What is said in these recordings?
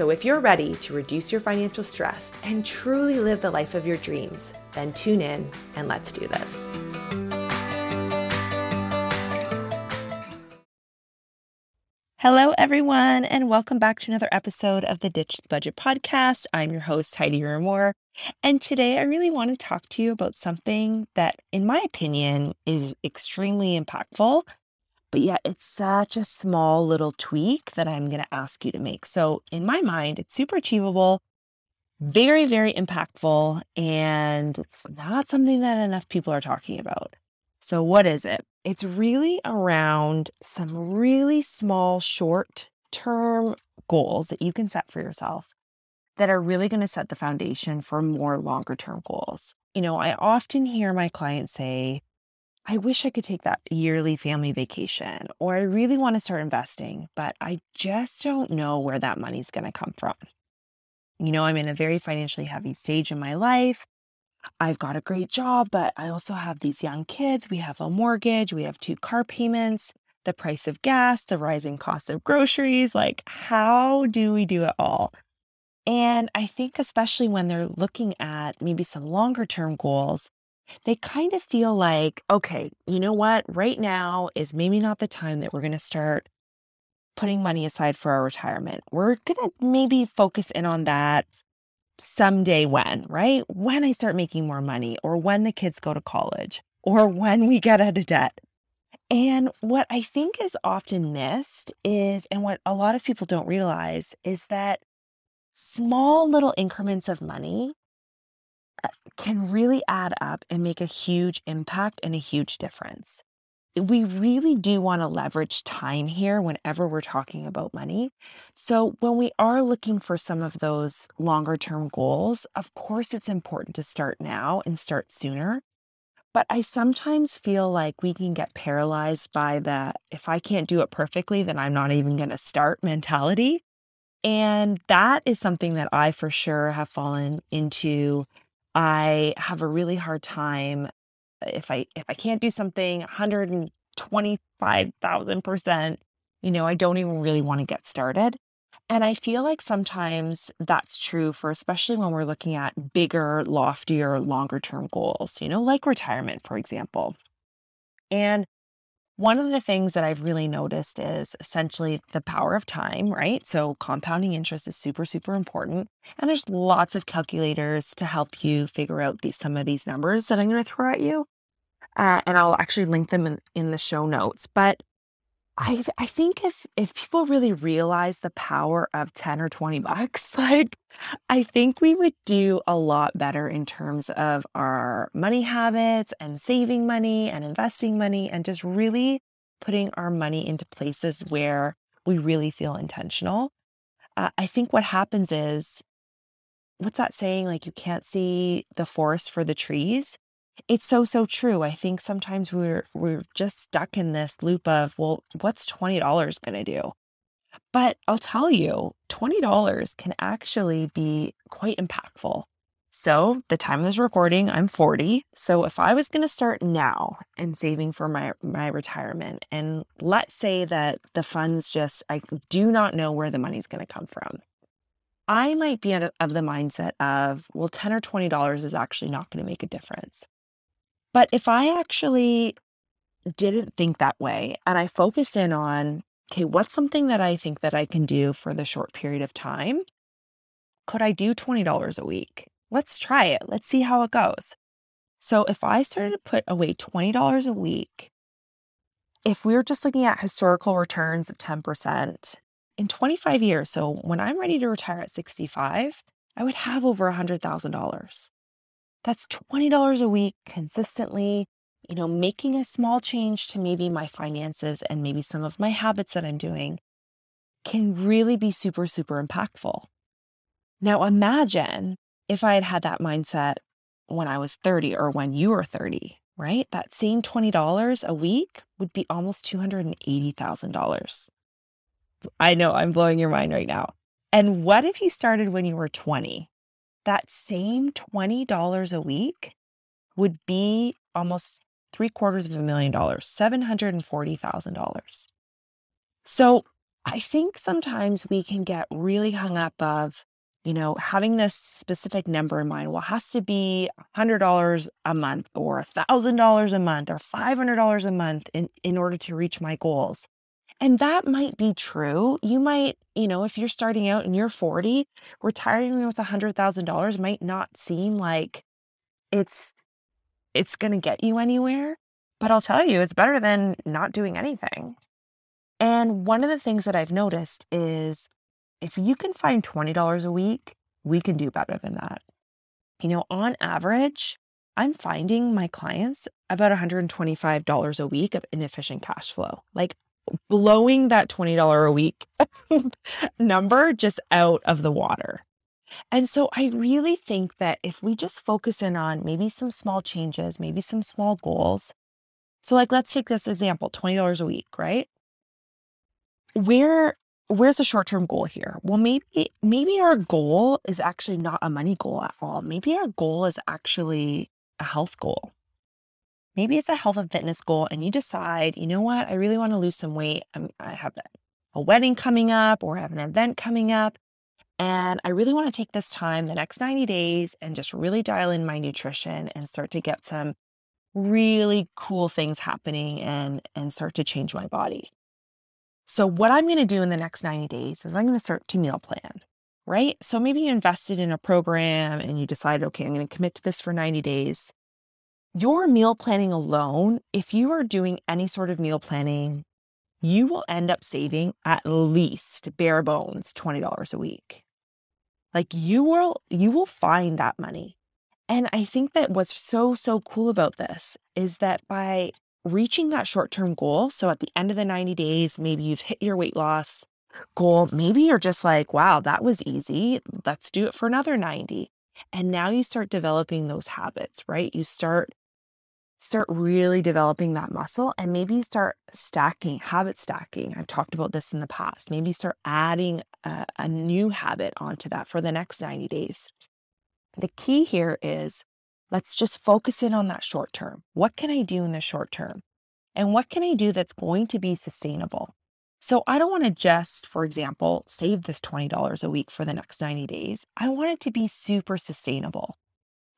So, if you're ready to reduce your financial stress and truly live the life of your dreams, then tune in and let's do this. Hello, everyone, and welcome back to another episode of the Ditch the Budget podcast. I'm your host, Heidi Ramore, and today I really want to talk to you about something that, in my opinion, is extremely impactful, but yet it's such a small little tweak that I'm going to ask you to make. So, in my mind, it's super achievable, very, very impactful, and it's not something that enough people are talking about. So, what is it? It's really around some really small, short term goals that you can set for yourself that are really going to set the foundation for more longer term goals. You know, I often hear my clients say, I wish I could take that yearly family vacation, or I really want to start investing, but I just don't know where that money's going to come from. You know, I'm in a very financially heavy stage in my life. I've got a great job, but I also have these young kids. We have a mortgage, we have two car payments, the price of gas, the rising cost of groceries. Like, how do we do it all? And I think, especially when they're looking at maybe some longer term goals, they kind of feel like, okay, you know what? Right now is maybe not the time that we're going to start putting money aside for our retirement. We're going to maybe focus in on that someday when, right? When I start making more money, or when the kids go to college, or when we get out of debt. And what I think is often missed is, and what a lot of people don't realize, is that small little increments of money Uh, can really add up and make a huge impact and a huge difference we really do want to leverage time here whenever we're talking about money. So, when we are looking for some of those longer term goals, of course, it's important to start now and start sooner. But I sometimes feel like we can get paralyzed by the if I can't do it perfectly, then I'm not even going to start mentality. And that is something that I for sure have fallen into. I have a really hard time uh, if I if I can't do something 125,000%, you know, I don't even really want to get started. And I feel like sometimes that's true for especially when we're looking at bigger, loftier, longer term goals, you know, like retirement, for example. And one of the things that I've really noticed is essentially the power of time, right? So, compounding interest is super, super important. And there's lots of calculators to help you figure out these, some of these numbers that I'm going to throw at you. Uh, and I'll actually link them in, in the show notes. But I, I think if if people really realize the power of 10 or 20 bucks, like I think we would do a lot better in terms of our money habits and saving money and investing money and just really putting our money into places where we really feel intentional. Uh, I think what happens is, what's that saying? Like, you can't see the forest for the trees. It's so, so true. I think sometimes we're we're just stuck in this loop of, well, what's $20 going to do? But I'll tell you, $20 can actually be quite impactful. So, the time of this recording, I'm 40. So, if I was going to start now and saving for my my retirement and let's say that the funds just I do not know where the money's going to come from. I might be of the mindset of, well, 10 or $20 is actually not going to make a difference. But if I actually didn't think that way and I focused in on, okay, what's something that I think that I can do for the short period of time? Could I do $20 a week? Let's try it. Let's see how it goes. So if I started to put away $20 a week, if we were just looking at historical returns of 10% in 25 years, so when I'm ready to retire at 65, I would have over $100,000. That's $20 a week consistently, you know, making a small change to maybe my finances and maybe some of my habits that I'm doing can really be super, super impactful. Now, imagine if I had had that mindset when I was 30 or when you were 30, right? That same $20 a week would be almost $280,000. I know I'm blowing your mind right now. And what if you started when you were 20? That same $20 a week would be almost three quarters of a million dollars, $740,000. So I think sometimes we can get really hung up of, you know, having this specific number in mind. Well, it has to be $100 a month or $1,000 a month or $500 a month in, in order to reach my goals. And that might be true. You might, you know, if you're starting out and you're 40, retiring with $100,000 might not seem like it's it's going to get you anywhere, but I'll tell you it's better than not doing anything. And one of the things that I've noticed is if you can find $20 a week, we can do better than that. You know, on average, I'm finding my clients about $125 a week of inefficient cash flow. Like blowing that $20 a week number just out of the water. And so I really think that if we just focus in on maybe some small changes, maybe some small goals. So like let's take this example, $20 a week, right? Where where's the short-term goal here? Well, maybe maybe our goal is actually not a money goal at all. Maybe our goal is actually a health goal. Maybe it's a health and fitness goal, and you decide, you know what, I really want to lose some weight. I'm, I have a wedding coming up or I have an event coming up. And I really want to take this time, the next 90 days, and just really dial in my nutrition and start to get some really cool things happening and, and start to change my body. So, what I'm going to do in the next 90 days is I'm going to start to meal plan, right? So, maybe you invested in a program and you decided, okay, I'm going to commit to this for 90 days. Your meal planning alone, if you are doing any sort of meal planning, you will end up saving at least bare bones $20 a week. Like you will you will find that money. And I think that what's so so cool about this is that by reaching that short-term goal, so at the end of the 90 days, maybe you've hit your weight loss goal, maybe you're just like, wow, that was easy. Let's do it for another 90. And now you start developing those habits, right? You start start really developing that muscle and maybe start stacking, habit stacking. I've talked about this in the past. Maybe start adding a, a new habit onto that for the next 90 days. The key here is let's just focus in on that short term. What can I do in the short term? And what can I do that's going to be sustainable? So I don't want to just, for example, save this $20 a week for the next 90 days. I want it to be super sustainable.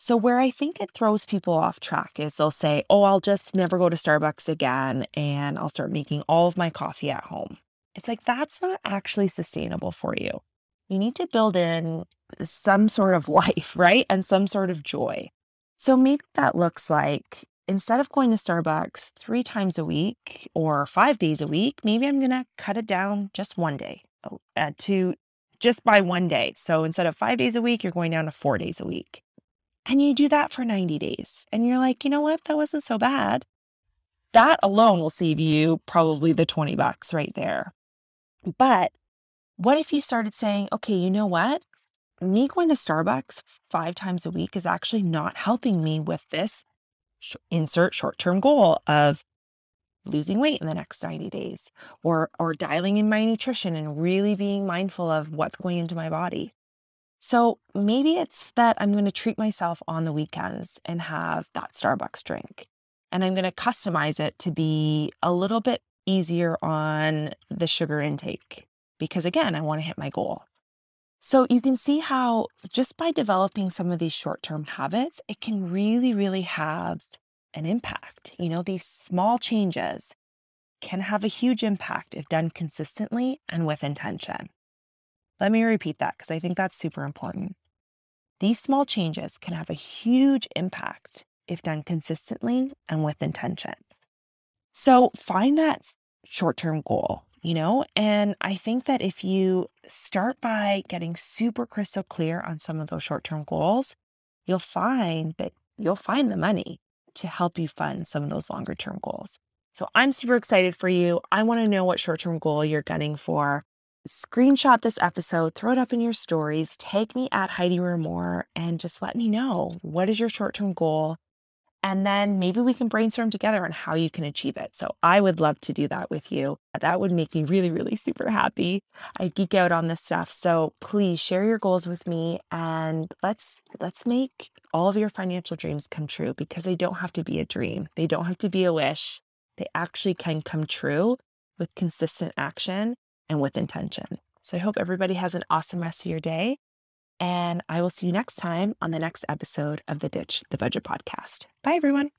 So, where I think it throws people off track is they'll say, Oh, I'll just never go to Starbucks again and I'll start making all of my coffee at home. It's like that's not actually sustainable for you. You need to build in some sort of life, right? And some sort of joy. So, maybe that looks like instead of going to Starbucks three times a week or five days a week, maybe I'm going to cut it down just one day oh, uh, to just by one day. So, instead of five days a week, you're going down to four days a week. And you do that for 90 days. And you're like, you know what? That wasn't so bad. That alone will save you probably the 20 bucks right there. But what if you started saying, okay, you know what? Me going to Starbucks five times a week is actually not helping me with this sh- insert short term goal of losing weight in the next 90 days or or dialing in my nutrition and really being mindful of what's going into my body so maybe it's that I'm going to treat myself on the weekends and have that Starbucks drink. And I'm going to customize it to be a little bit easier on the sugar intake because, again, I want to hit my goal. So you can see how just by developing some of these short term habits, it can really, really have an impact. You know, these small changes can have a huge impact if done consistently and with intention. Let me repeat that because I think that's super important. These small changes can have a huge impact if done consistently and with intention. So find that short term goal, you know? And I think that if you start by getting super crystal clear on some of those short term goals, you'll find that you'll find the money to help you fund some of those longer term goals. So I'm super excited for you. I want to know what short term goal you're gunning for. Screenshot this episode, throw it up in your stories, tag me at Heidi More, and just let me know what is your short term goal and then maybe we can brainstorm together on how you can achieve it. So I would love to do that with you. That would make me really, really super happy. I geek out on this stuff. So please share your goals with me and let's let's make all of your financial dreams come true because they don't have to be a dream. They don't have to be a wish. They actually can come true with consistent action and with intention. So I hope everybody has an awesome rest of your day. And I will see you next time on the next episode of the Ditch the Budget podcast. Bye, everyone.